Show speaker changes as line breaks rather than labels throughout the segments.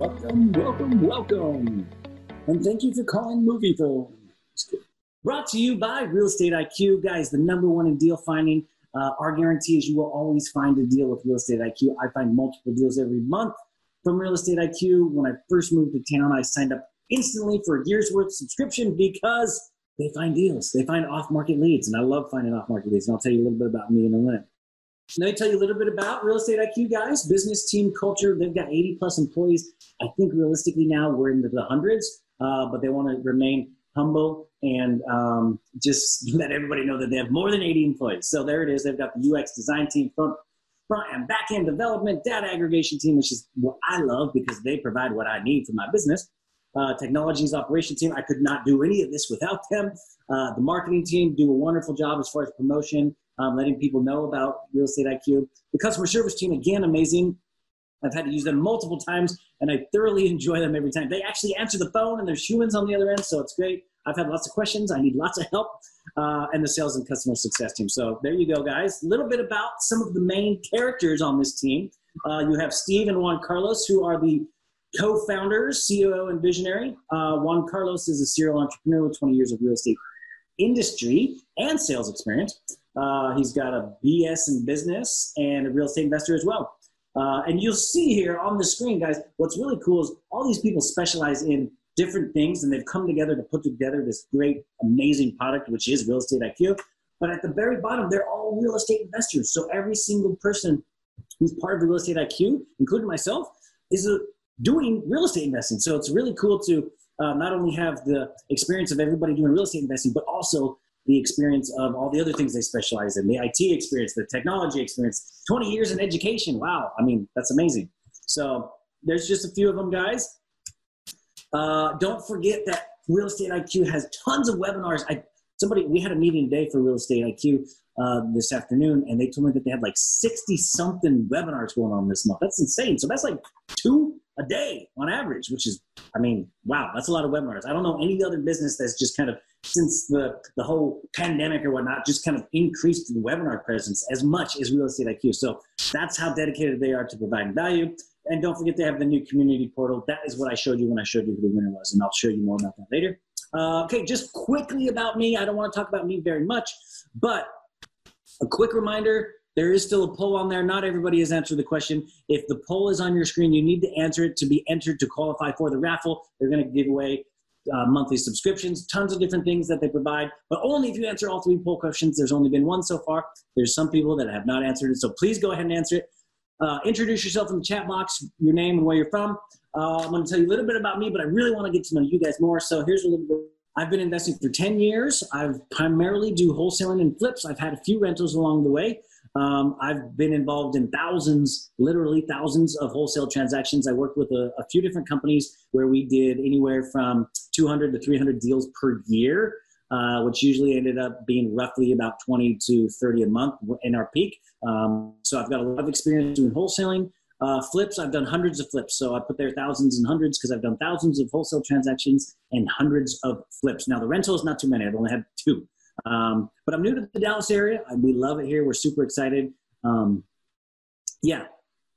Welcome, welcome, welcome. And thank you for calling Movie. Brought to you by Real Estate IQ. Guys, the number one in deal finding. Uh, our guarantee is you will always find a deal with Real Estate IQ. I find multiple deals every month from Real Estate IQ. When I first moved to town, I signed up instantly for a year's worth subscription because they find deals. They find off market leads. And I love finding off market leads. And I'll tell you a little bit about me in a minute. Let me tell you a little bit about Real Estate IQ, guys. Business team culture. They've got 80 plus employees. I think realistically now we're in the hundreds, uh, but they want to remain humble and um, just let everybody know that they have more than 80 employees. So there it is. They've got the UX design team, front, front and back end development, data aggregation team, which is what I love because they provide what I need for my business. Uh, technologies operation team, I could not do any of this without them. Uh, the marketing team do a wonderful job as far as promotion, um, letting people know about Real Estate IQ. The customer service team, again, amazing. I've had to use them multiple times, and I thoroughly enjoy them every time. They actually answer the phone, and there's humans on the other end, so it's great. I've had lots of questions. I need lots of help, uh, and the sales and customer success team. So there you go, guys. A little bit about some of the main characters on this team. Uh, you have Steve and Juan Carlos, who are the co-founders, COO, and visionary. Uh, Juan Carlos is a serial entrepreneur with 20 years of real estate industry and sales experience. Uh, he's got a BS in business and a real estate investor as well. Uh, and you'll see here on the screen, guys, what's really cool is all these people specialize in different things and they've come together to put together this great, amazing product, which is Real Estate IQ. But at the very bottom, they're all real estate investors. So every single person who's part of the Real Estate IQ, including myself, is a, doing real estate investing. So it's really cool to uh, not only have the experience of everybody doing real estate investing, but also the experience of all the other things they specialize in the IT experience, the technology experience, 20 years in education. Wow. I mean, that's amazing. So there's just a few of them, guys. Uh, don't forget that Real Estate IQ has tons of webinars. I, somebody, we had a meeting today for Real Estate IQ uh, this afternoon, and they told me that they had like 60 something webinars going on this month. That's insane. So that's like two a day on average, which is, I mean, wow, that's a lot of webinars. I don't know any other business that's just kind of since the, the whole pandemic or whatnot, just kind of increased the webinar presence as much as Real Estate IQ. So that's how dedicated they are to providing value. And don't forget they have the new community portal. That is what I showed you when I showed you who the winner was, and I'll show you more about that later. Uh, okay, just quickly about me. I don't want to talk about me very much, but a quick reminder there is still a poll on there. Not everybody has answered the question. If the poll is on your screen, you need to answer it to be entered to qualify for the raffle. They're going to give away uh, monthly subscriptions, tons of different things that they provide, but only if you answer all three poll questions. There's only been one so far. There's some people that have not answered it, so please go ahead and answer it. Uh, introduce yourself in the chat box, your name and where you're from. Uh, I'm going to tell you a little bit about me, but I really want to get to know you guys more. So here's a little bit. I've been investing for 10 years. I've primarily do wholesaling and flips. I've had a few rentals along the way. Um, I've been involved in thousands, literally thousands of wholesale transactions. I worked with a, a, few different companies where we did anywhere from 200 to 300 deals per year, uh, which usually ended up being roughly about 20 to 30 a month in our peak. Um, so I've got a lot of experience doing wholesaling. Uh, flips, I've done hundreds of flips. So I put there thousands and hundreds because I've done thousands of wholesale transactions and hundreds of flips. Now, the rental is not too many. I've only had two. Um, but I'm new to the Dallas area. We love it here. We're super excited. Um, yeah,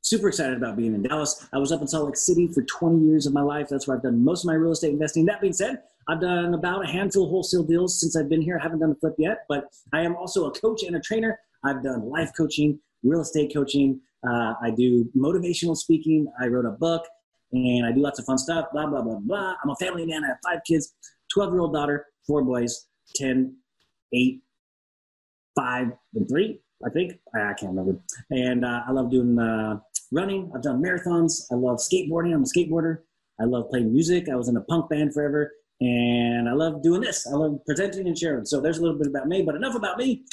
super excited about being in Dallas. I was up in Salt Lake City for 20 years of my life. That's where I've done most of my real estate investing. That being said, I've done about a handful of wholesale deals since I've been here. I haven't done a flip yet, but I am also a coach and a trainer. I've done life coaching, real estate coaching. Uh, I do motivational speaking. I wrote a book and I do lots of fun stuff, blah, blah, blah, blah. I'm a family man. I have five kids, 12 year old daughter, four boys, 10, eight, five, and three. I think I can't remember. And uh, I love doing uh, running. I've done marathons. I love skateboarding. I'm a skateboarder. I love playing music. I was in a punk band forever, and I love doing this. I love presenting and sharing. So there's a little bit about me, but enough about me.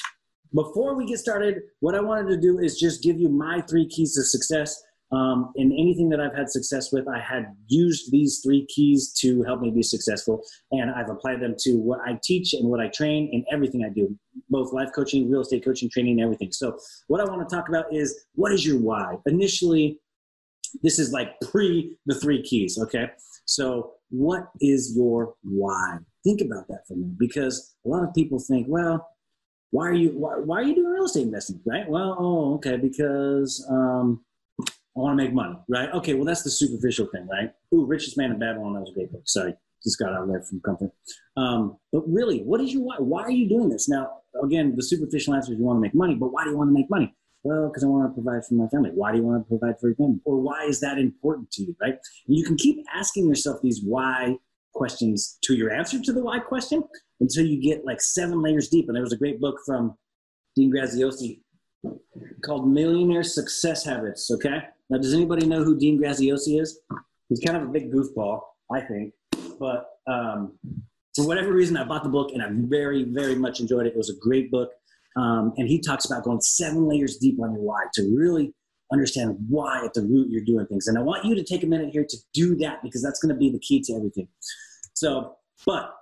Before we get started, what I wanted to do is just give you my three keys to success um, in anything that I've had success with, I had used these three keys to help me be successful, and I've applied them to what I teach and what I train and everything I do, both life coaching, real estate coaching, training, everything. So, what I want to talk about is what is your why? Initially, this is like pre the three keys, okay? So, what is your why? Think about that for a minute, because a lot of people think, well, why are you why, why are you doing real estate investing, right? Well, oh, okay, because um, I want to make money, right? Okay, well, that's the superficial thing, right? Ooh, Richest Man in Babylon, that was a great book. Sorry, just got out of there from comfort. Um, but really, what is your why? Why are you doing this? Now, again, the superficial answer is you want to make money, but why do you want to make money? Well, because I want to provide for my family. Why do you want to provide for your family? Or why is that important to you, right? And you can keep asking yourself these why questions to your answer to the why question until you get like seven layers deep. And there was a great book from Dean Graziosi called Millionaire Success Habits. Okay. Now, does anybody know who Dean Graziosi is? He's kind of a big goofball, I think. But um, for whatever reason, I bought the book and I very, very much enjoyed it. It was a great book. Um, and he talks about going seven layers deep on your why to really understand why at the root you're doing things. And I want you to take a minute here to do that because that's going to be the key to everything. So, but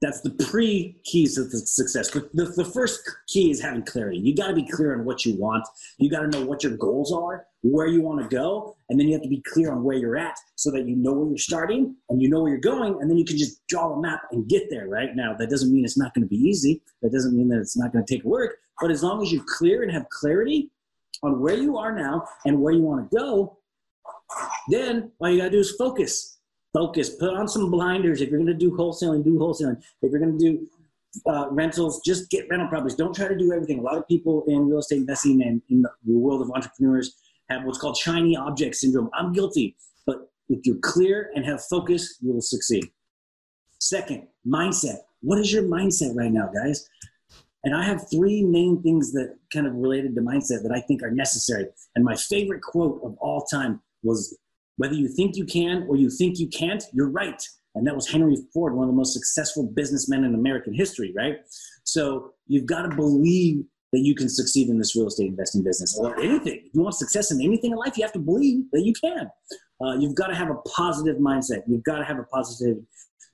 that's the pre keys of the success. But the, the first key is having clarity. You got to be clear on what you want. You got to know what your goals are, where you want to go, and then you have to be clear on where you're at so that you know where you're starting and you know where you're going, and then you can just draw a map and get there. Right now, that doesn't mean it's not going to be easy. That doesn't mean that it's not going to take work. But as long as you're clear and have clarity on where you are now and where you want to go, then all you got to do is focus focus. Put on some blinders. If you're going to do wholesaling, do wholesaling. If you're going to do uh, rentals, just get rental properties. Don't try to do everything. A lot of people in real estate investing and in the world of entrepreneurs have what's called shiny object syndrome. I'm guilty, but if you're clear and have focus, you will succeed. Second, mindset. What is your mindset right now, guys? And I have three main things that kind of related to mindset that I think are necessary. And my favorite quote of all time was whether you think you can or you think you can't, you're right. And that was Henry Ford, one of the most successful businessmen in American history, right? So you've got to believe that you can succeed in this real estate investing business or anything. If you want success in anything in life, you have to believe that you can. Uh, you've got to have a positive mindset. You've got to have a positive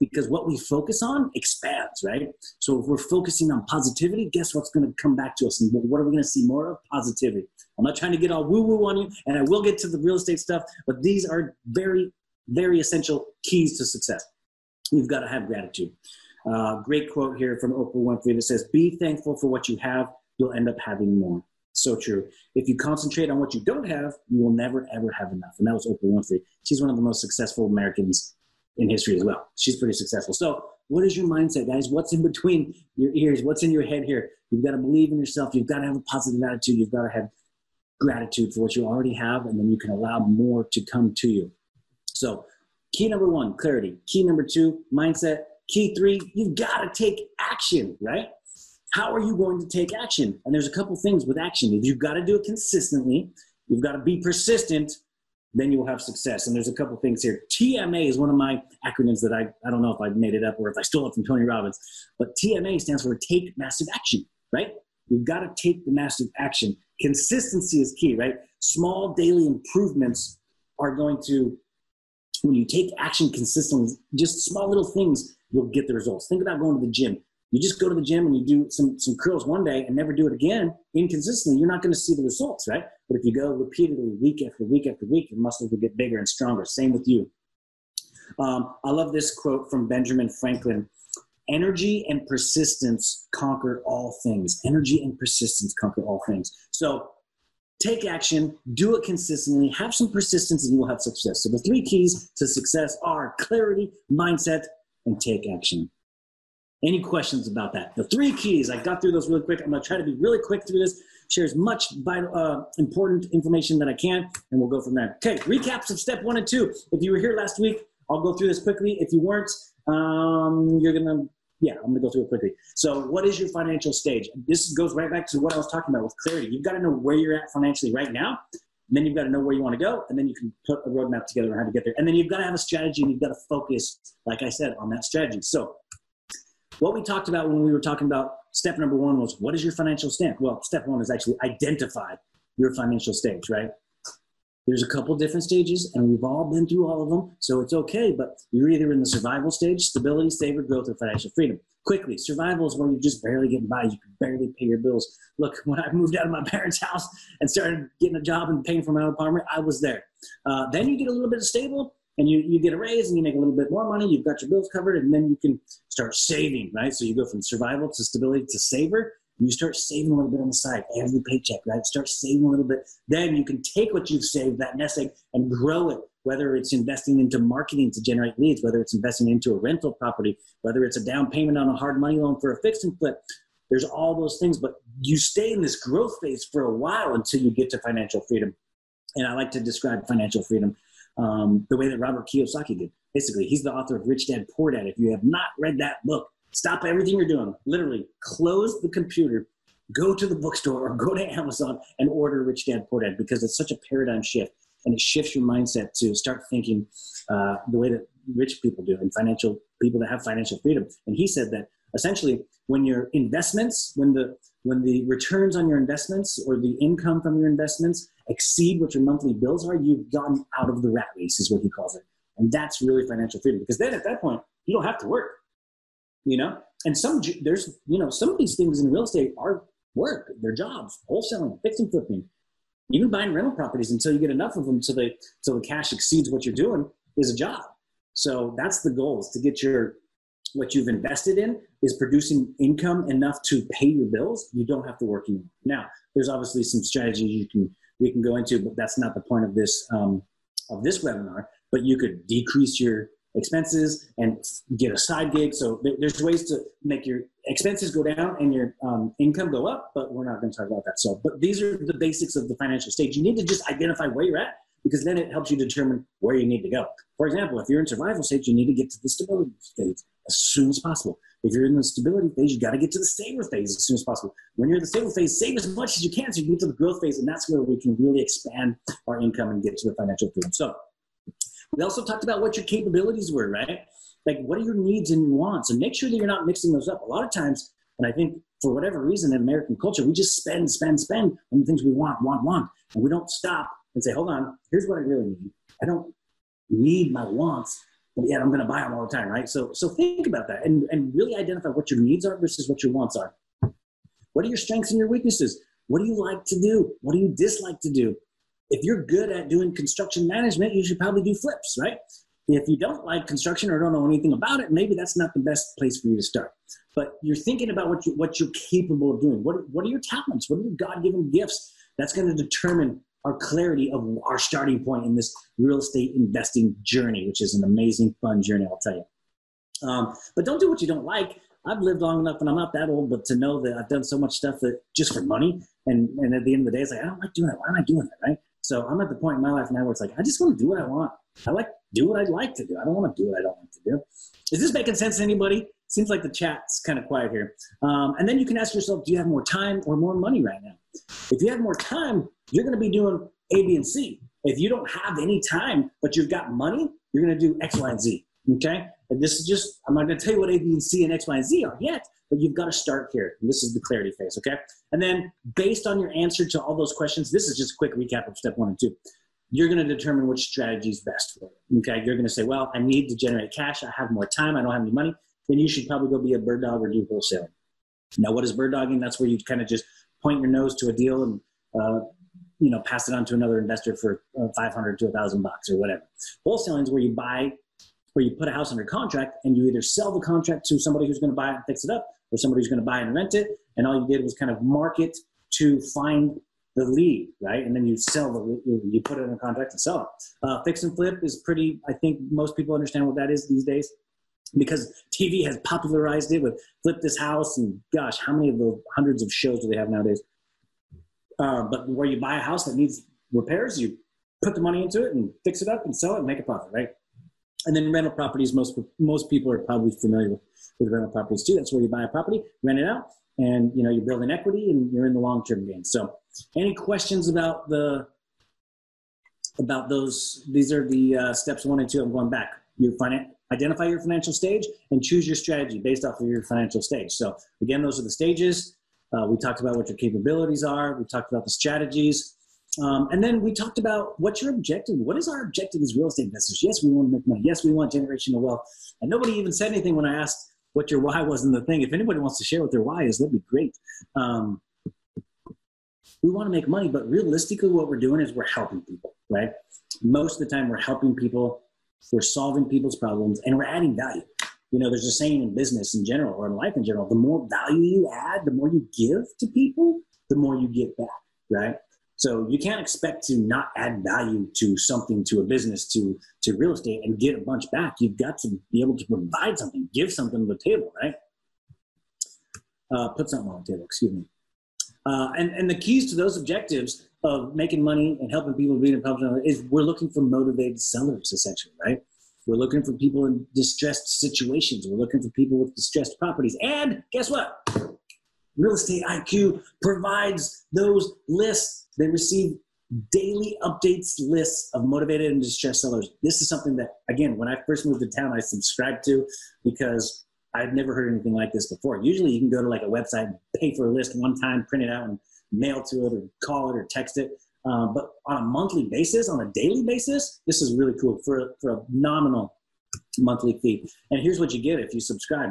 because what we focus on expands, right? So if we're focusing on positivity, guess what's going to come back to us? And what are we going to see more of? Positivity. I'm not trying to get all woo woo on you, and I will get to the real estate stuff, but these are very, very essential keys to success. You've got to have gratitude. Uh, great quote here from Oprah Winfrey that says, Be thankful for what you have, you'll end up having more. So true. If you concentrate on what you don't have, you will never, ever have enough. And that was Oprah Winfrey. She's one of the most successful Americans in history as well. She's pretty successful. So, what is your mindset, guys? What's in between your ears? What's in your head here? You've got to believe in yourself. You've got to have a positive attitude. You've got to have gratitude for what you already have, and then you can allow more to come to you. So, key number one, clarity. Key number two, mindset. Key three, you've got to take action, right? How are you going to take action? And there's a couple things with action. If You've got to do it consistently. You've got to be persistent then you will have success. And there's a couple things here. TMA is one of my acronyms that I, I don't know if I made it up or if I stole it from Tony Robbins, but TMA stands for take massive action, right? You've got to take the massive action. Consistency is key, right? Small daily improvements are going to, when you take action consistently, just small little things, you'll get the results. Think about going to the gym. You just go to the gym and you do some, some curls one day and never do it again inconsistently, you're not going to see the results, right? But if you go repeatedly, week after week after week, your muscles will get bigger and stronger. Same with you. Um, I love this quote from Benjamin Franklin Energy and persistence conquer all things. Energy and persistence conquer all things. So take action, do it consistently, have some persistence, and you will have success. So the three keys to success are clarity, mindset, and take action. Any questions about that? The three keys, I got through those really quick. I'm going to try to be really quick through this, share as much vital, uh, important information that I can, and we'll go from there. Okay, recaps of step one and two. If you were here last week, I'll go through this quickly. If you weren't, um, you're going to, yeah, I'm going to go through it quickly. So, what is your financial stage? This goes right back to what I was talking about with clarity. You've got to know where you're at financially right now. then you've got to know where you want to go, and then you can put a roadmap together on how to get there. And then you've got to have a strategy, and you've got to focus, like I said, on that strategy. So, what we talked about when we were talking about step number one was what is your financial stance? Well, step one is actually identify your financial stage, right? There's a couple different stages, and we've all been through all of them, so it's okay. But you're either in the survival stage, stability, saver, growth, or financial freedom. Quickly, survival is where you're just barely getting by. You can barely pay your bills. Look, when I moved out of my parents' house and started getting a job and paying for my own apartment, I was there. Uh, then you get a little bit of stable, and you, you get a raise and you make a little bit more money, you've got your bills covered, and then you can start saving, right? So you go from survival to stability to saver, You start saving a little bit on the side every paycheck, right? Start saving a little bit. Then you can take what you've saved, that nest egg, and grow it. Whether it's investing into marketing to generate leads, whether it's investing into a rental property, whether it's a down payment on a hard money loan for a fix and flip. There's all those things, but you stay in this growth phase for a while until you get to financial freedom. And I like to describe financial freedom um, the way that Robert Kiyosaki did. Basically, he's the author of Rich Dad Poor Dad. If you have not read that book, stop everything you're doing. Literally, close the computer, go to the bookstore or go to Amazon and order Rich Dad Poor Dad because it's such a paradigm shift and it shifts your mindset to start thinking uh, the way that rich people do and financial people that have financial freedom. And he said that essentially when your investments, when the when the returns on your investments or the income from your investments exceed what your monthly bills are, you've gotten out of the rat race, is what he calls it. And that's really financial freedom because then at that point, you don't have to work, you know? And some, there's, you know, some of these things in real estate are work, they're jobs, wholesaling, fixing, flipping, even buying rental properties until you get enough of them so they, so the cash exceeds what you're doing is a job. So that's the goal is to get your what you've invested in is producing income enough to pay your bills, you don't have to work anymore. Now, there's obviously some strategies you can we can go into, but that's not the point of this um, of this webinar. But you could decrease your expenses and get a side gig. So there's ways to make your expenses go down and your um, income go up. But we're not going to talk about that. So, but these are the basics of the financial stage. You need to just identify where you're at because then it helps you determine where you need to go. For example, if you're in survival stage, you need to get to the stability stage as soon as possible. If you're in the stability phase, you got to get to the stable phase as soon as possible. When you're in the stable phase, save as much as you can so you can get to the growth phase, and that's where we can really expand our income and get to the financial freedom. So, we also talked about what your capabilities were, right? Like, what are your needs and wants, and make sure that you're not mixing those up. A lot of times, and I think for whatever reason in American culture, we just spend, spend, spend on the things we want, want, want, and we don't stop and say, hold on, here's what I really need. I don't need my wants, but yet I'm going to buy them all the time, right? So, so think about that and, and really identify what your needs are versus what your wants are. What are your strengths and your weaknesses? What do you like to do? What do you dislike to do? If you're good at doing construction management, you should probably do flips, right? If you don't like construction or don't know anything about it, maybe that's not the best place for you to start. But you're thinking about what, you, what you're capable of doing. What, what are your talents? What are your God given gifts? That's going to determine our clarity of our starting point in this real estate investing journey, which is an amazing, fun journey, I'll tell you. Um, but don't do what you don't like. I've lived long enough, and I'm not that old, but to know that I've done so much stuff that just for money, and, and at the end of the day, it's like I don't like doing it. Why am I doing it, right? So I'm at the point in my life now where it's like I just want to do what I want. I like do what I like to do. I don't want to do what I don't like to do. Is this making sense to anybody? Seems like the chat's kind of quiet here. Um, and then you can ask yourself, do you have more time or more money right now? If you have more time, you're going to be doing A, B, and C. If you don't have any time, but you've got money, you're going to do X, Y, and Z. Okay? And this is just, I'm not going to tell you what A, B, and C and X, Y, and Z are yet, but you've got to start here. And this is the clarity phase. Okay? And then based on your answer to all those questions, this is just a quick recap of step one and two. You're going to determine which strategy is best for you. Okay? You're going to say, well, I need to generate cash. I have more time. I don't have any money. Then you should probably go be a bird dog or do wholesaling. Now, what is bird dogging? That's where you kind of just point your nose to a deal and uh, you know, pass it on to another investor for uh, 500 to a thousand bucks or whatever. Wholesaling is where you buy, where you put a house under contract and you either sell the contract to somebody who's going to buy it and fix it up or somebody who's going to buy and rent it. And all you did was kind of market to find the lead, right? And then you sell the, you put it in a contract and sell it. Uh, fix and flip is pretty, I think most people understand what that is these days because TV has popularized it with flip this house and gosh, how many of the hundreds of shows do they have nowadays? Uh, but where you buy a house that needs repairs, you put the money into it and fix it up and sell it and make a profit, right? And then rental properties, most most people are probably familiar with, with rental properties too. That's where you buy a property, rent it out, and you know you build an equity and you're in the long term game. So, any questions about the about those? These are the uh, steps one and two. I'm going back. Your finan- identify your financial stage and choose your strategy based off of your financial stage. So again, those are the stages. Uh, we talked about what your capabilities are. We talked about the strategies. Um, and then we talked about what's your objective. What is our objective as real estate investors? Yes, we want to make money. Yes, we want generational wealth. And nobody even said anything when I asked what your why was in the thing. If anybody wants to share what their why is, that'd be great. Um, we want to make money, but realistically, what we're doing is we're helping people, right? Most of the time, we're helping people, we're solving people's problems, and we're adding value. You know, there's a saying in business in general or in life in general: the more value you add, the more you give to people, the more you get back, right? So you can't expect to not add value to something, to a business, to to real estate, and get a bunch back. You've got to be able to provide something, give something to the table, right? Uh, put something on the table. Excuse me. Uh, and and the keys to those objectives of making money and helping people be in public is we're looking for motivated sellers, essentially, right? We're looking for people in distressed situations. We're looking for people with distressed properties. And guess what? Real Estate IQ provides those lists. They receive daily updates lists of motivated and distressed sellers. This is something that, again, when I first moved to town, I subscribed to because I'd never heard anything like this before. Usually you can go to like a website pay for a list one time, print it out and mail to it or call it or text it. Um, but on a monthly basis, on a daily basis, this is really cool for, for a nominal monthly fee. And here's what you get if you subscribe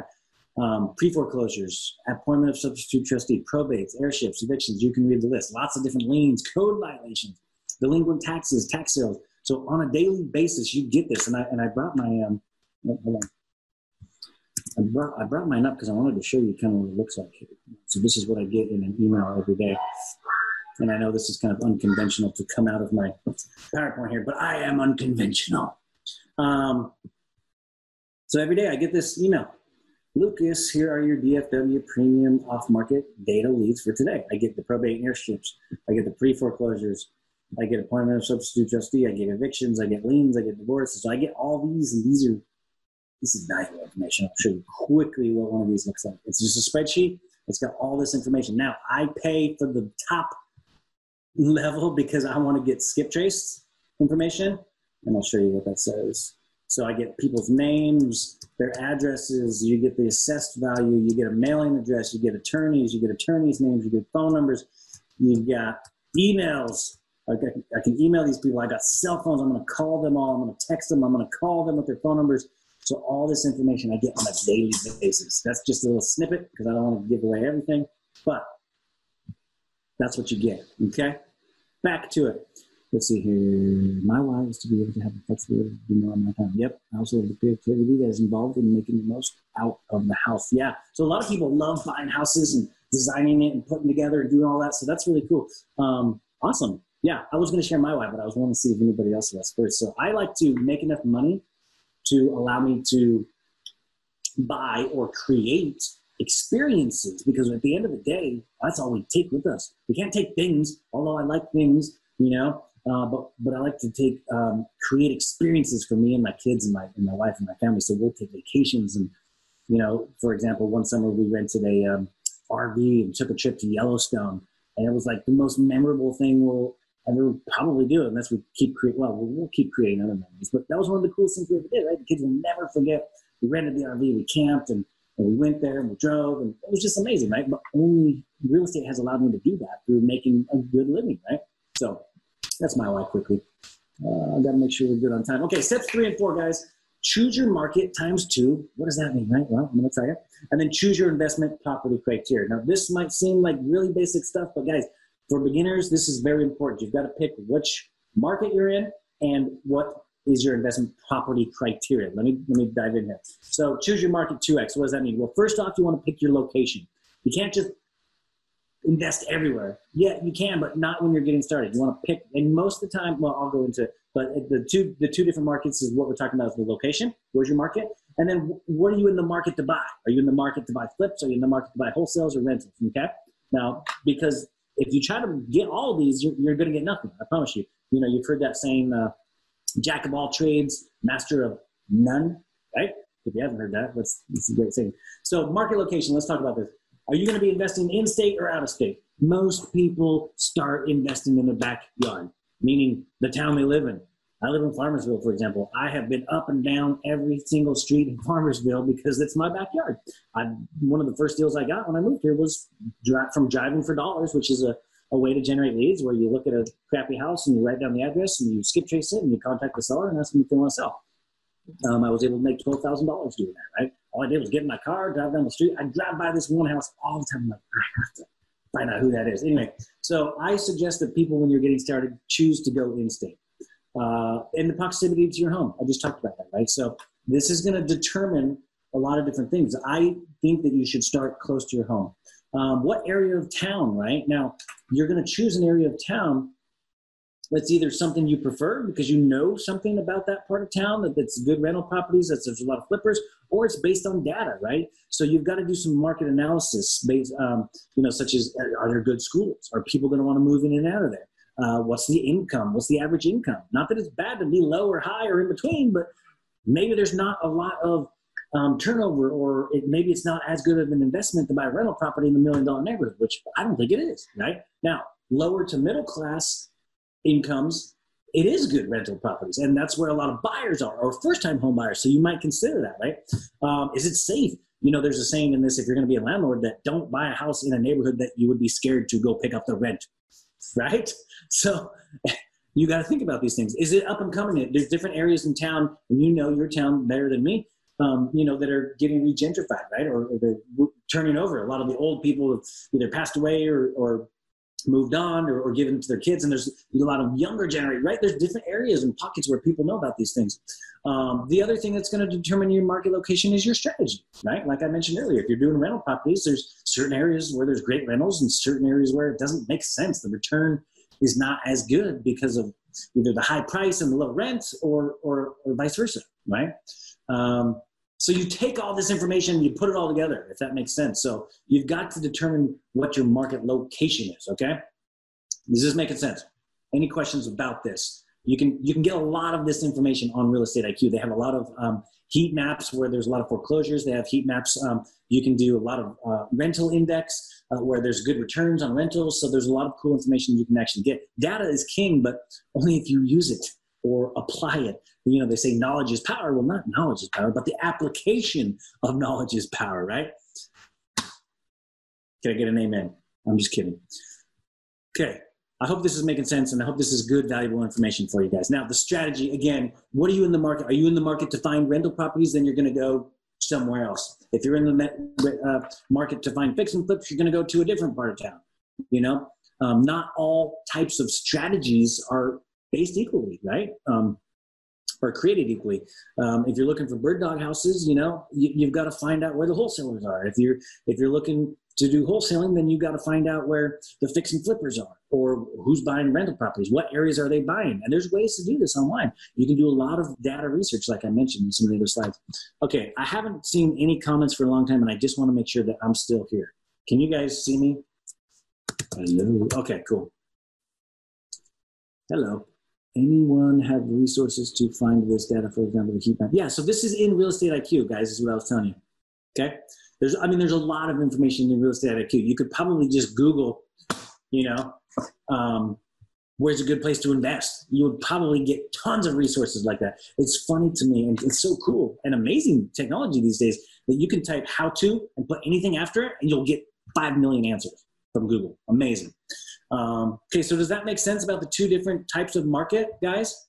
um, pre foreclosures, appointment of substitute trustee, probates, heirships, evictions. You can read the list. Lots of different liens, code violations, delinquent taxes, tax sales. So on a daily basis, you get this. And I and I brought my um, on. I brought I brought mine up because I wanted to show you kind of what it looks like. So this is what I get in an email every day. And I know this is kind of unconventional to come out of my PowerPoint here, but I am unconventional. Um, so every day I get this email Lucas, here are your DFW premium off market data leads for today. I get the probate heirships, I get the pre foreclosures, I get appointment of substitute trustee, I get evictions, I get liens, I get divorces. So I get all these, and these are this is valuable information. I'll show you quickly what one of these looks like. It's just a spreadsheet. It's got all this information. Now I pay for the top level because I want to get skip trace information, and I'll show you what that says. So I get people's names, their addresses, you get the assessed value, you get a mailing address, you get attorneys, you get attorneys' names, you get phone numbers, you've got emails. I can, email these people. I got cell phones. I'm going to call them all. I'm going to text them. I'm going to call them with their phone numbers. So all this information I get on a daily basis. That's just a little snippet because I don't want to give away everything, but that's what you get. Okay, back to it let's see here. My why is to be able to have the flexibility to do more on my time. Yep. I also have the creativity that is involved in making the most out of the house. Yeah. So a lot of people love buying houses and designing it and putting together and doing all that. So that's really cool. Um, awesome. Yeah. I was going to share my why, but I was wanting to see if anybody else was first. So I like to make enough money to allow me to buy or create experiences because at the end of the day, that's all we take with us. We can't take things, although I like things, you know, uh, but but I like to take um, create experiences for me and my kids and my and my wife and my family. So we'll take vacations and you know, for example, one summer we rented a um, RV and took a trip to Yellowstone, and it was like the most memorable thing we'll ever probably do unless we keep create. Well, we'll keep creating other memories, but that was one of the coolest things we ever did. Right, the kids will never forget. We rented the RV, we camped, and, and we went there and we drove, and it was just amazing, right? But only real estate has allowed me to do that through making a good living, right? So that's my why quickly. Uh, I got to make sure we're good on time. Okay, steps three and four, guys. Choose your market times two. What does that mean, right? Well, I'm going to tell you. And then choose your investment property criteria. Now, this might seem like really basic stuff, but guys, for beginners, this is very important. You've got to pick which market you're in and what is your investment property criteria. Let me let me dive in here. So choose your market 2x. What does that mean? Well, first off, you want to pick your location. You can't just invest everywhere. Yeah, you can, but not when you're getting started. You want to pick, and most of the time, well, I'll go into, but the two the two different markets is what we're talking about is the location. Where's your market? And then what are you in the market to buy? Are you in the market to buy flips? Are you in the market to buy wholesales or rentals? Okay. Now, because if you try to get all these, you're, you're going to get nothing. I promise you. You know, you've heard that saying, uh, "Jack of all trades, master of none." Right? If you haven't heard that, that's, that's a great saying. So, market location. Let's talk about this. Are you going to be investing in state or out of state? Most people start investing in the backyard, meaning the town they live in. I live in Farmersville, for example. I have been up and down every single street in Farmersville because it's my backyard. I, one of the first deals I got when I moved here was from driving for dollars, which is a, a way to generate leads where you look at a crappy house and you write down the address and you skip trace it and you contact the seller and ask them if they want to sell. Um, I was able to make twelve thousand dollars doing that. Right? All I did was get in my car, drive down the street. I drive by this one house all the time. I'm like, I have to find out who that is. Anyway, so I suggest that people, when you're getting started, choose to go in state. Uh, in the proximity to your home. I just talked about that, right? So this is going to determine a lot of different things. I think that you should start close to your home. Um, what area of town, right? Now, you're going to choose an area of town that's either something you prefer because you know something about that part of town that that's good rental properties that there's a lot of flippers or it's based on data right? So you've got to do some market analysis based um, you know such as are there good schools? Are people going to want to move in and out of there? Uh, what's the income? What's the average income? Not that it's bad to be low or high or in between but maybe there's not a lot of um, turnover or it, maybe it's not as good of an investment to buy a rental property in the million dollar neighborhood which i don't think it is right now lower to middle class incomes, it is good rental properties. And that's where a lot of buyers are, or first time home buyers. So you might consider that, right? Um, is it safe? You know, there's a saying in this if you're going to be a landlord that don't buy a house in a neighborhood that you would be scared to go pick up the rent, right? So you got to think about these things. Is it up and coming? There's different areas in town, and you know your town better than me. Um, you know, that are getting regentrified, right? Or, or, they're turning over. A lot of the old people have either passed away or, or moved on or, or given to their kids. And there's a lot of younger generation right? There's different areas and pockets where people know about these things. Um, the other thing that's going to determine your market location is your strategy right? Like i mentioned earlier if you're doing rental properties there's certain areas where there's great rentals and certain areas where it doesn't make sense. The return is not as good because of either the high price and the low rent or or, or vice versa right? Um, so you take all this information and you put it all together, if that makes sense. So you've got to determine what your market location is, okay? Is this making sense? Any questions about this? You can you can get a lot of this information on Real Estate IQ. They have a lot of um, heat maps where there's a lot of foreclosures. They have heat maps. Um, you can do a lot of uh, rental index uh, where there's good returns on rentals. So there's a lot of cool information you can actually get. Data is king, but only if you use it or apply it. You know, they say knowledge is power. Well, not knowledge is power, but the application of knowledge is power, right? Can I get an amen? I'm just kidding. Okay. I hope this is making sense and I hope this is good, valuable information for you guys. Now, the strategy again, what are you in the market? Are you in the market to find rental properties? Then you're going to go somewhere else. If you're in the uh, market to find fix and flips, you're going to go to a different part of town. You know, um, not all types of strategies are based equally, right? Um, or created equally. Um, if you're looking for bird dog houses, you know you, have got to find out where the wholesalers are. If you're if you're looking to do wholesaling, then you've got to find out where the fix and flippers are, or who's buying rental properties. What areas are they buying? And there's ways to do this online. You can do a lot of data research, like I mentioned in some of the other slides. Okay, I haven't seen any comments for a long time, and I just want to make sure that I'm still here. Can you guys see me? Hello. Okay, cool. Hello anyone have resources to find this data, for example, the heat map? Yeah, so this is in Real Estate IQ, guys, is what I was telling you. Okay? There's, I mean, there's a lot of information in Real Estate IQ. You could probably just Google, you know, um, where's a good place to invest? You would probably get tons of resources like that. It's funny to me, and it's so cool and amazing technology these days that you can type how to and put anything after it, and you'll get 5 million answers from Google. Amazing. Um, okay, so does that make sense about the two different types of market, guys?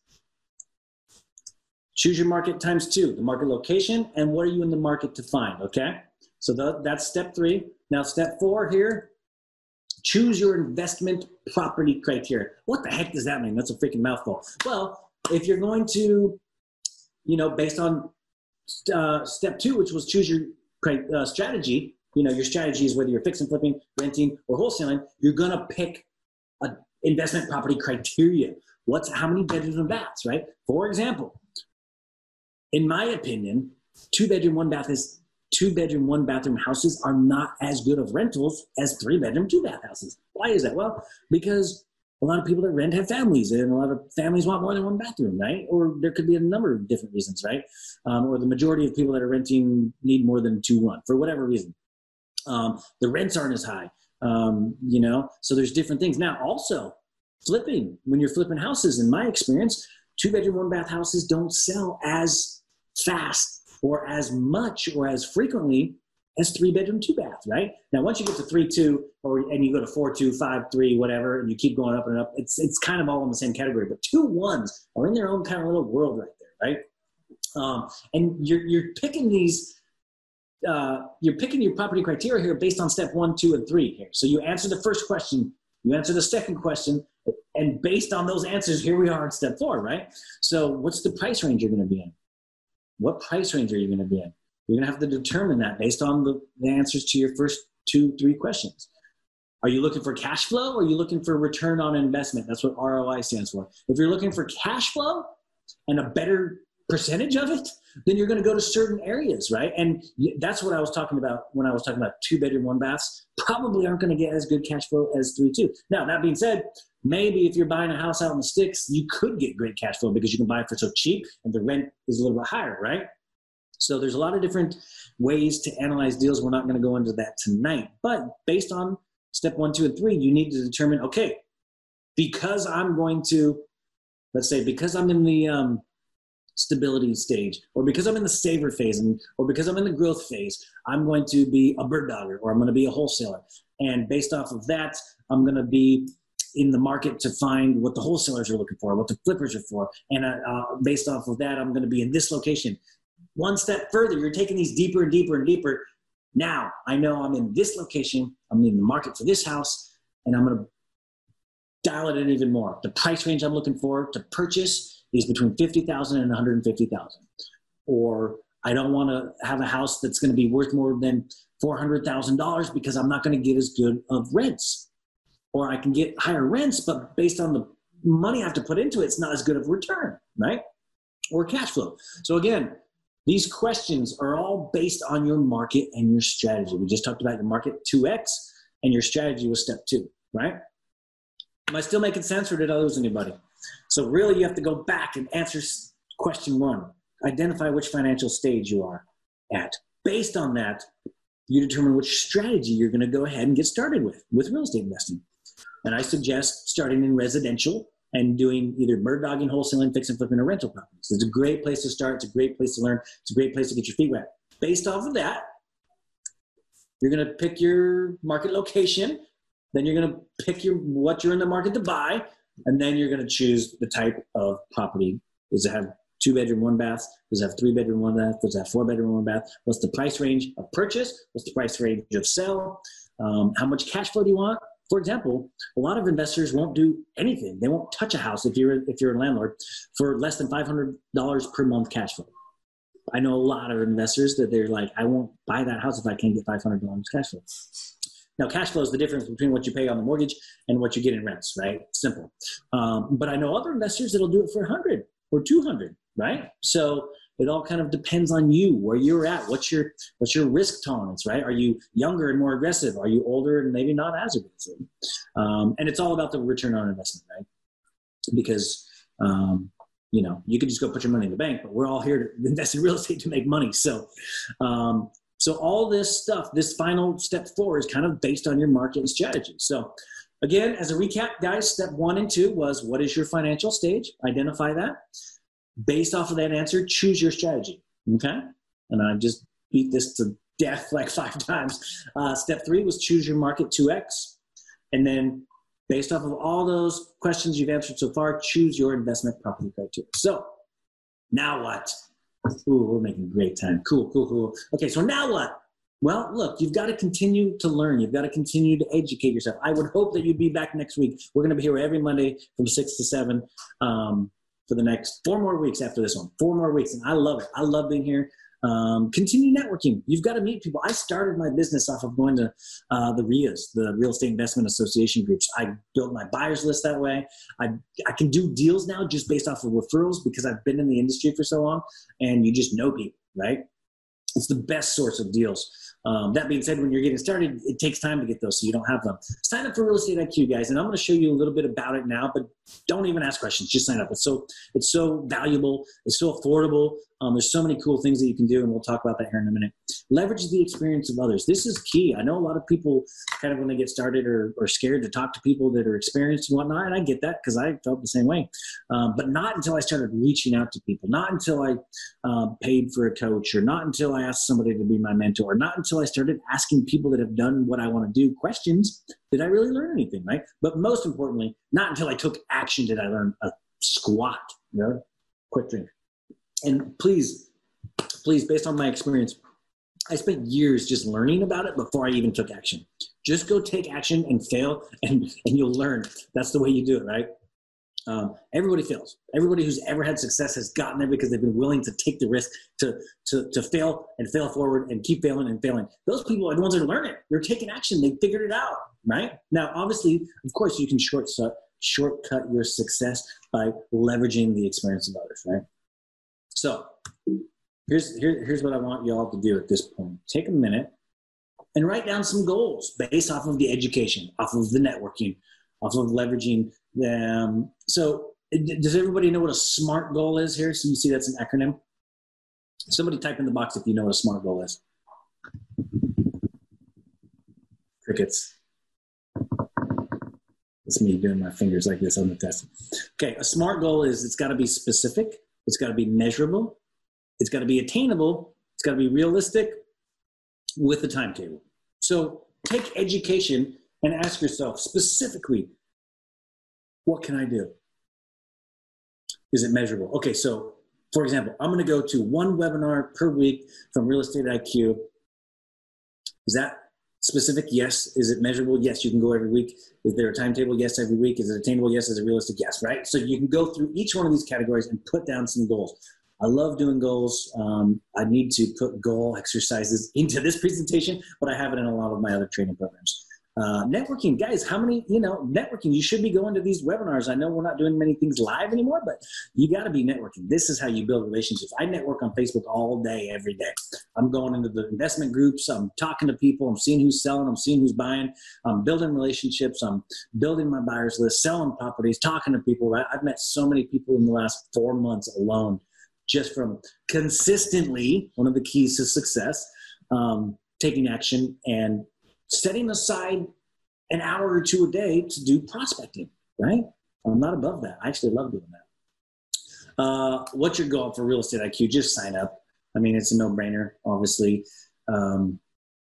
Choose your market times two, the market location, and what are you in the market to find, okay? So the, that's step three. Now, step four here, choose your investment property criteria. What the heck does that mean? That's a freaking mouthful. Well, if you're going to, you know, based on uh, step two, which was choose your uh, strategy, you know, your strategy is whether you're fixing, flipping, renting, or wholesaling, you're going to pick a investment property criteria. What's how many bedrooms and baths, right? For example, in my opinion, two bedroom, one bath is two bedroom, one bathroom houses are not as good of rentals as three bedroom, two bath houses. Why is that? Well, because a lot of people that rent have families, and a lot of families want more than one bathroom, right? Or there could be a number of different reasons, right? Um, or the majority of people that are renting need more than two one for whatever reason. Um, the rents aren't as high um, you know? So there's different things. Now also flipping when you're flipping houses in my experience two bedroom one bath houses don't sell as fast or as much or as frequently as three bedroom two bath right? Now once you get to three two or and you go to four two five three whatever and you keep going up and up it's it's kind of all in the same category but two ones are in their own kind of little world right there right? Um, and you're you're picking these uh, you're picking your property criteria here based on step one, two, and three here. So you answer the first question, you answer the second question, and based on those answers, here we are at step four, right? So what's the price range you're going to be in? What price range are you going to be in? You're going to have to determine that based on the, the answers to your first two, three questions. Are you looking for cash flow or are you looking for return on investment? That's what ROI stands for. If you're looking for cash flow and a better percentage of it, then you're going to go to certain areas, right? And that's what I was talking about when I was talking about two bedroom, one baths. Probably aren't going to get as good cash flow as three, two. Now, that being said, maybe if you're buying a house out in the sticks, you could get great cash flow because you can buy it for so cheap and the rent is a little bit higher, right? So there's a lot of different ways to analyze deals. We're not going to go into that tonight, but based on step one, two, and three, you need to determine okay, because I'm going to, let's say, because I'm in the um, stability stage, or because I'm in the saver phase, and, or because I'm in the growth phase, I'm going to be a bird dogger or I'm going to be a wholesaler. And based off of that, I'm going to be in the market to find what the wholesalers are looking for, what the flippers are for. And uh, uh, based off of that, I'm going to be in this location. One step further, you're taking these deeper and deeper and deeper. Now I know I'm in this location, I'm in the market for this house, and I'm going to dial it in even more. The price range I'm looking for to purchase is between 50,000 and 150,000. Or I don't want to have a house that's going to be worth more than $400,000 because I'm not going to get as good of rents. Or I can get higher rents, but based on the money I have to put into it, it's not as good of return, right? Or cash flow. So again, these questions are all based on your market and your strategy. We just talked about your market 2x and your strategy was step two, right? Am I still making sense or did I lose anybody? So, really, you have to go back and answer question one. Identify which financial stage you are at. Based on that, you determine which strategy you're going to go ahead and get started with, with real estate investing. And I suggest starting in residential and doing either bird dogging, wholesaling, fix and flipping, or rental properties. It's a great place to start. It's a great place to learn. It's a great place to get your feet wet. Based off of that, you're going to pick your market location. Then you're going to pick your what you're in the market to buy, and then you're going to choose the type of property. Does it have two bedroom, one bath? Does it have three bedroom, one bath? Does it have four bedroom, one bath? What's the price range of purchase? What's the price range of sell? Um, how much cash flow do you want? For example, a lot of investors won't do anything. They won't touch a house if you're if you're a landlord for less than five hundred dollars per month cash flow. I know a lot of investors that they're like, I won't buy that house if I can't get five hundred dollars cash flow. Now, cash flow is the difference between what you pay on the mortgage and what you get in rents, right? Simple. Um, but I know other investors that'll do it for a hundred or two hundred, right? So it all kind of depends on you where you're at what's your what's your risk tolerance right are you younger and more aggressive are you older and maybe not as aggressive um, and it's all about the return on investment right because um, you know you could just go put your money in the bank but we're all here to invest in real estate to make money so um, so all this stuff this final step four is kind of based on your market and strategy so again as a recap guys step one and two was what is your financial stage identify that based off of that answer, choose your strategy. Okay. And I just beat this to death like five times. Uh, step three was choose your market 2x. And then based off of all those questions you've answered so far, choose your investment property criteria. So now what? Ooh, we're making great time. Cool, cool, cool. Okay, so now what? Well, look, you've got to continue to learn. You've got to continue to educate yourself. I would hope that you'd be back next week. We're going to be here every Monday from 6 to 7. Um, for the next four more weeks after this one. Four more weeks. And I love it. I love being here. Um, continue networking. You've got to meet people. I started my business off of going to uh, the RIAs, the Real Estate Investment Association groups. I built my buyers list that way. I, I can do deals now just based off of referrals because I've been in the industry for so long and you just know people, right? It's the best source of deals. Um, that being said, when you're getting started, it takes time to get those, so you don't have them. Sign up for Real Estate IQ, guys, and I'm going to show you a little bit about it now. But don't even ask questions; just sign up. It's so it's so valuable. It's so affordable. Um, there's so many cool things that you can do, and we'll talk about that here in a minute. Leverage the experience of others. This is key. I know a lot of people kind of when they get started are, are scared to talk to people that are experienced and whatnot, and I get that because I felt the same way. Um, but not until I started reaching out to people, not until I uh, paid for a coach, or not until I asked somebody to be my mentor, or not until I started asking people that have done what I want to do questions did I really learn anything, right? But most importantly, not until I took action did I learn a squat. You know, quick drink and please, please, based on my experience, I spent years just learning about it before I even took action. Just go take action and fail, and, and you'll learn. That's the way you do it, right? Um, everybody fails. Everybody who's ever had success has gotten there because they've been willing to take the risk to, to, to fail and fail forward and keep failing and failing. Those people are the ones that are learning. They're taking action. They figured it out, right? Now, obviously, of course, you can short, shortcut your success by leveraging the experience of others, right? So here's, here, here's what I want you all to do at this point. Take a minute and write down some goals based off of the education, off of the networking, off of leveraging them. So does everybody know what a SMART goal is here? So you see that's an acronym. Somebody type in the box if you know what a SMART goal is. Crickets. It's me doing my fingers like this on the test. Okay, a SMART goal is it's got to be specific, it's got to be measurable, it's got to be attainable, it's got to be realistic with the timetable. So take education and ask yourself specifically what can I do? Is it measurable? Okay, so for example, I'm going to go to one webinar per week from Real Estate IQ. Is that specific? Yes. Is it measurable? Yes, you can go every week. Is there a timetable? Yes, every week. Is it attainable? Yes. Is it realistic? Yes, right? So you can go through each one of these categories and put down some goals. I love doing goals. Um, I need to put goal exercises into this presentation, but I have it in a lot of my other training programs. Uh, networking, guys, how many, you know, networking, you should be going to these webinars. I know we're not doing many things live anymore, but you got to be networking. This is how you build relationships. I network on Facebook all day, every day. I'm going into the investment groups. I'm talking to people. I'm seeing who's selling. I'm seeing who's buying. I'm building relationships. I'm building my buyers list, selling properties, talking to people. Right? I've met so many people in the last four months alone just from consistently, one of the keys to success, um, taking action and setting aside an hour or two a day to do prospecting, right? I'm not above that. I actually love doing that. Uh, what's your goal for Real Estate IQ? Just sign up. I mean, it's a no brainer, obviously. Um,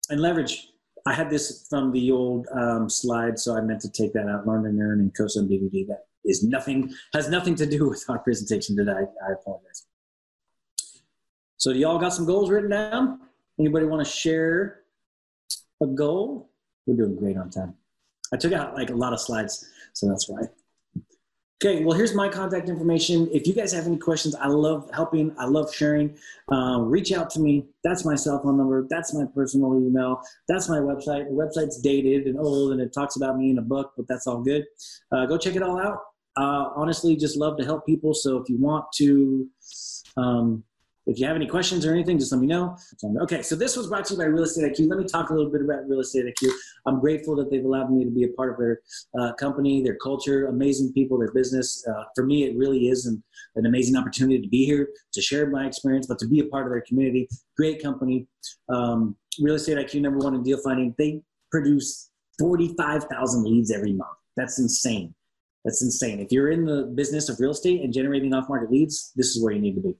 and leverage. I had this from the old um, slide, so I meant to take that out. Learn and earn and COSA DVD. That is nothing, has nothing to do with our presentation today. I apologize. So, do y'all got some goals written down? Anybody want to share a goal. We're doing great on time. I took out like a lot of slides, so that's why. Okay, well, here's my contact information. If you guys have any questions, I love helping. I love sharing. Um, reach out to me. That's my cell phone number. That's my personal email. That's my website. The website's dated and old, and it talks about me in a book, but that's all good. Uh, go check it all out. Uh, honestly, just love to help people. So if you want to um, if you have any questions or anything, just let me know. Okay, so this was brought to you by Real Estate IQ. Let me talk a little bit about Real Estate IQ. I'm grateful that they've allowed me to be a part of their uh, company, their culture, amazing people, their business. Uh, for me, it really is an, an, amazing opportunity to be here, to share my experience, but to be a part of their community. Great company. Um, Real Estate IQ, number one in deal finding. They produce 45,000 leads every month. That's insane. That's insane. If you're in the business of real estate and generating off market leads, this is where you need to be.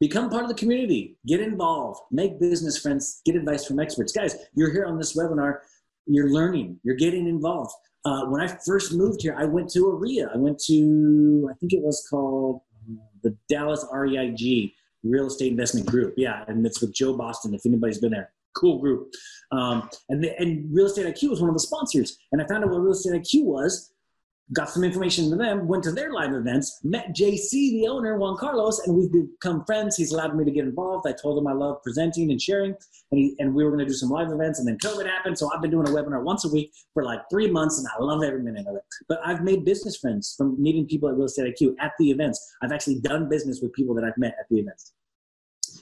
Become part of the community. Get involved. Make business friends. Get advice from experts. Guys, you're here on this webinar. You're learning. You're getting involved. Uh, when I first moved here, I went to REIA. I went to, I think it was called uh, the Dallas REIG, Real Estate Investment Group. Yeah, and it's with Joe Boston, if anybody's been there. Cool group. Um, and, the, and Real Estate IQ was one of the sponsors. And I found out what Real Estate IQ was got some information to them, went to their live events, met JC, the owner, Juan Carlos, and we've become friends. He's allowed me to get involved. I told him I love presenting and sharing, and, he, and we were going to do some live events, and then COVID happened, so I've been doing a webinar once a week for like three months, and I love every minute of it. But I've made business friends from meeting people at Real Estate IQ at the events. I've actually done business with people that I've met at the events.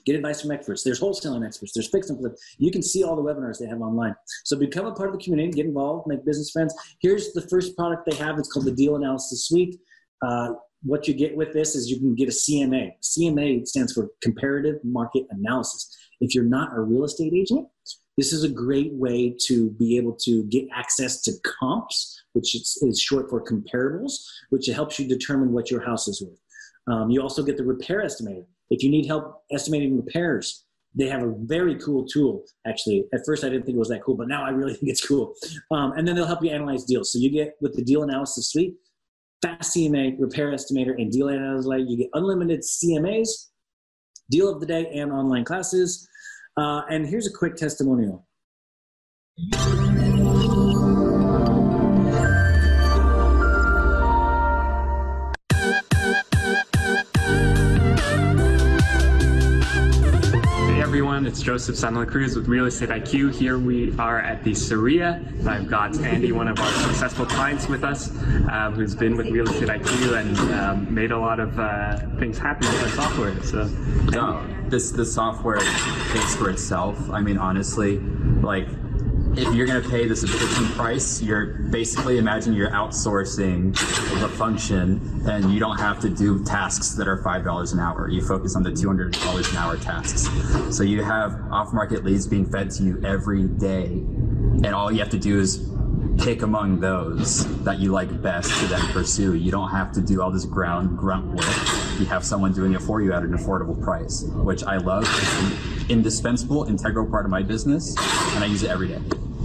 Get advice from experts. There's wholesaling experts. There's fix and flip. You can see all the webinars they have online. So become a part of the community, get involved, make business friends. Here's the first product they have. It's called the Deal Analysis Suite. Uh, what you get with this is you can get a CMA. CMA stands for Comparative Market Analysis. If you're not a real estate agent, this is a great way to be able to get access to comps, which is short for comparables, which helps you determine what your house is worth. Um, you also get the repair estimator. If you need help estimating repairs, they have a very cool tool. Actually, at first I didn't think it was that cool, but now I really think it's cool. Um, and then they'll help you analyze deals. So you get with the deal analysis suite, fast CMA, repair estimator, and deal analyzer. You get unlimited CMAs, deal of the day, and online classes. Uh, and here's a quick testimonial.
Everyone. It's Joseph Santa Cruz with Real Estate IQ. Here we are at the Saria. I've got Andy, one of our successful clients, with us, um, who's been with Real Estate IQ and um, made a lot of uh, things happen with our software. So,
no, this the software pays for itself. I mean, honestly, like if you're going to pay the subscription price, you're basically imagine you're outsourcing the function and you don't have to do tasks that are $5 an hour. You focus on the $200 an hour tasks. So you have off market leads being fed to you every day. And all you have to do is pick among those that you like best to then pursue. You don't have to do all this ground grunt work. You have someone doing it for you at an affordable price, which I love. It's an indispensable, integral part of my business, and I use it every day.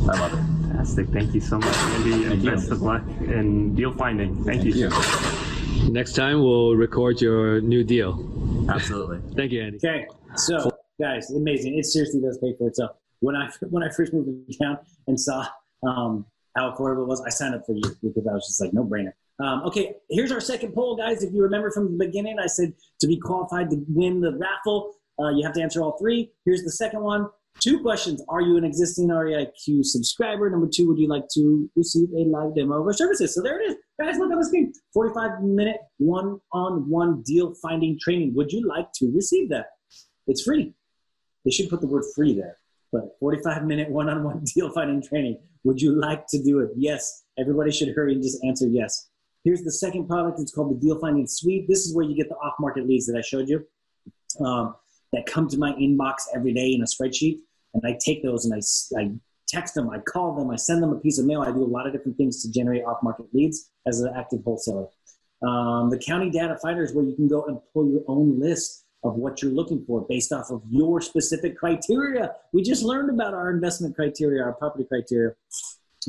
I love it.
Fantastic. Thank you so much, Andy, and best of luck in deal finding. Thank, Thank you.
you. Next time we'll record your new deal.
Absolutely.
Thank you, Andy.
Okay, so guys, amazing. It seriously does pay for itself. When I when I first moved to town and saw um, how affordable it was, I signed up for you because I was just like no brainer. Um, okay, here's our second poll, guys. If you remember from the beginning, I said to be qualified to win the raffle, uh, you have to answer all three. Here's the second one. Two questions. Are you an existing REIQ subscriber? Number two, would you like to receive a live demo of our services? So there it is. Guys, look on the screen. 45 minute one on one deal finding training. Would you like to receive that? It's free. They should put the word free there. But 45 minute one on one deal finding training. Would you like to do it? Yes. Everybody should hurry and just answer yes. Here's the second product. It's called the Deal Finding Suite. This is where you get the off market leads that I showed you. Um, that come to my inbox every day in a spreadsheet. And I take those and I, I text them, I call them, I send them a piece of mail. I do a lot of different things to generate off market leads as an active wholesaler. Um, the county data finder is where you can go and pull your own list of what you're looking for based off of your specific criteria. We just learned about our investment criteria, our property criteria,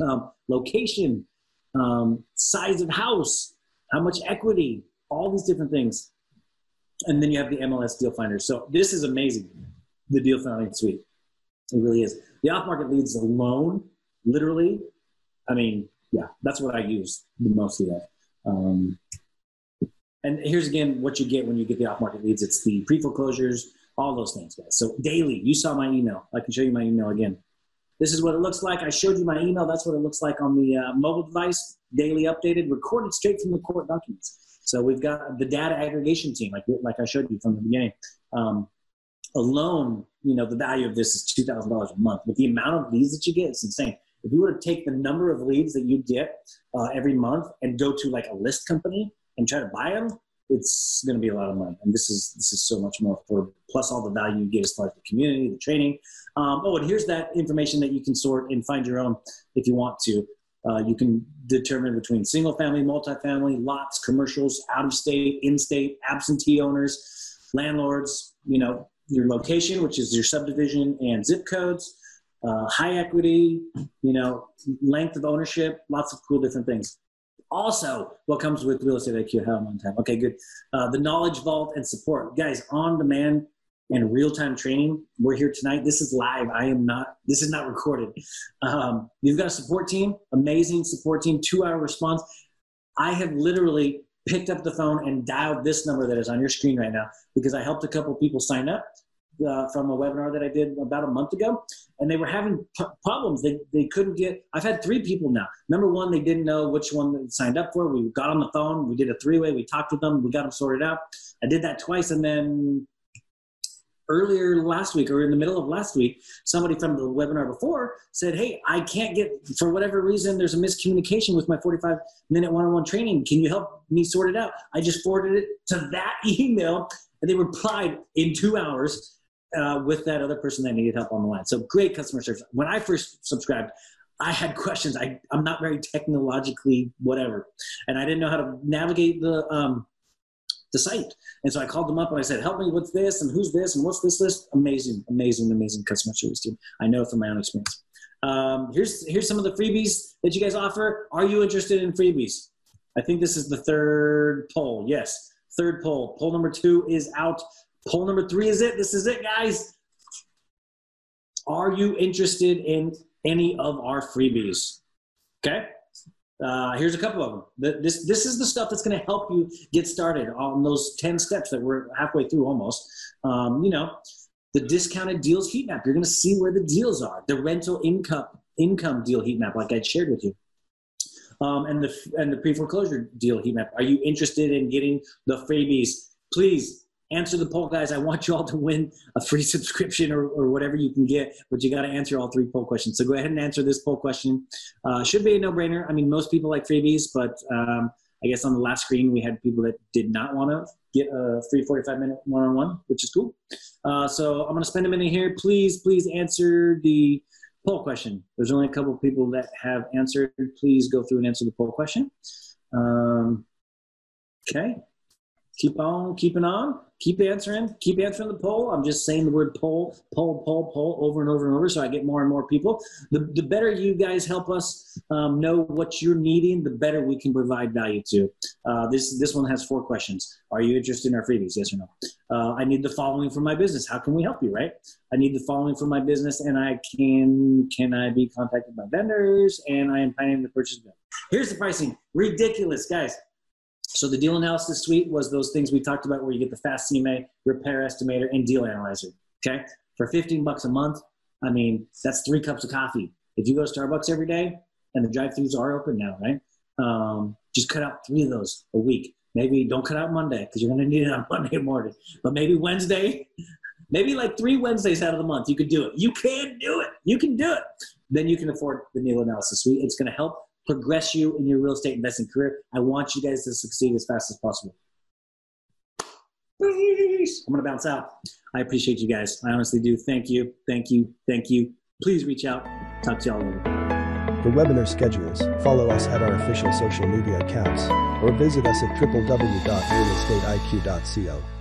um, location, um, size of house, how much equity, all these different things and then you have the MLS deal finder. So this is amazing, the deal finding suite. It really is. The off market leads alone, literally, I mean, yeah, that's what I use the most of. Um, and here's again what you get when you get the off market leads it's the pre foreclosures, all those things, guys. So daily, you saw my email. I can show you my email again. This is what it looks like. I showed you my email. That's what it looks like on the uh, mobile device, daily updated, recorded straight from the court documents. So we've got the data aggregation team, like like I showed you from the beginning. Um, alone, you know, the value of this is two thousand dollars a month. but the amount of leads that you get, it's insane. If you were to take the number of leads that you get uh, every month and go to like a list company and try to buy them, it's going to be a lot of money. And this is this is so much more for plus all the value you get as far as the community, the training. Um, oh, and here's that information that you can sort and find your own if you want to. Uh, you can determine between single family, multifamily, lots, commercials, out of state, in state, absentee owners, landlords, you know, your location, which is your subdivision and zip codes, uh, high equity, you know, length of ownership, lots of cool different things. Also, what comes with real estate IQ? How I'm on time. Okay, good. Uh, the knowledge vault and support, guys. On demand and real time training. We're here tonight. This is live. I am not, this is not recorded. Um, you've got a support team, amazing support team, two hour response. I have literally picked up the phone and dialed this number that is on your screen right now because I helped a couple people sign up uh, from a webinar that I did about a month ago, and they were having p- problems. They, they couldn't get. I've had three people now. Number one, they didn't know which one they signed up for. We got on the phone. We did a three way. We talked with them. We got them sorted out. I did that twice, and then earlier last week or in the middle of last week, somebody from the webinar before said, Hey, I can't get, for whatever reason, there's a miscommunication with my 45 minute one on one training. Can you help me sort it out? I just forwarded it to that email and they replied in two hours uh, with that other person that needed help on the line. So great customer service. When I first subscribed, I had questions. I, I'm not very technologically whatever. And I didn't know how to navigate the, um, the site. And so I called them up and I said, help me with this and who's this and what's this list? Amazing, amazing, amazing customer service team. I know from my own experience. Um, here's, here's some of the freebies that you guys offer. Are you interested in freebies? I think this is the third poll. Yes, third poll. Poll number two is out. Poll number three is it. This is it, guys. Are you interested in any of our freebies? Okay. Uh, here's a couple of them. This, this is the stuff that's going to help you get started on those 10 steps that we're halfway through almost. Um, you know, the discounted deals heat map. You're going to see where the deals are. The rental income income deal heat map, like I shared with you. Um, and the and the pre foreclosure deal heat map. Are you interested in getting the freebies? Please answer the poll, guys. I want you all to win a free subscription or, or whatever you can get, but you got to answer all three poll questions. So go ahead and answer this poll question. Uh, should be a no brainer. I mean, most people like freebies, but um, I guess on the last screen we had people that did not want to get a free 45 minute one on one, which is cool. Uh, so I'm going to spend a minute here. Please, please answer the poll question. There's only a couple people that have answered. Please go through and answer the poll question. Um, okay. Keep on keeping on keep answering, keep answering the poll. I'm just saying the word poll, poll, poll, poll over and over and over so I get more and more people. The, the better you guys help us um, know what you're needing, the better we can provide value to. Uh, this, this one has four questions. Are you interested in our freebies? Yes or no? Uh, I need the following for my business. How can we help you, right? I need the following for my business and I can, can I be contacted by vendors and I am planning to purchase them. Here's the pricing. Ridiculous, guys. So the deal analysis suite was those things we talked about where you get the fast CMA, repair estimator, and deal analyzer. Okay. For 15 bucks a month, I mean, that's three cups of coffee. If you go to Starbucks every day, and the drive-throughs are open now, right? Um, just cut out three of those a week. Maybe don't cut out Monday because you're going to need it on Monday morning. But maybe Wednesday, maybe like three Wednesdays out of the month, you could do it. You can do it. You can do it. Then you can afford the deal analysis suite. It's going to help progress you in your real estate investing career. I want you guys to succeed as fast as possible. Please. I'm going to bounce out. I appreciate you guys. I honestly do. Thank you. Thank you. Thank you. Please reach out. Talk to y'all later.
For webinar schedules, follow us at our official social media accounts or visit us at www.realestateiq.co.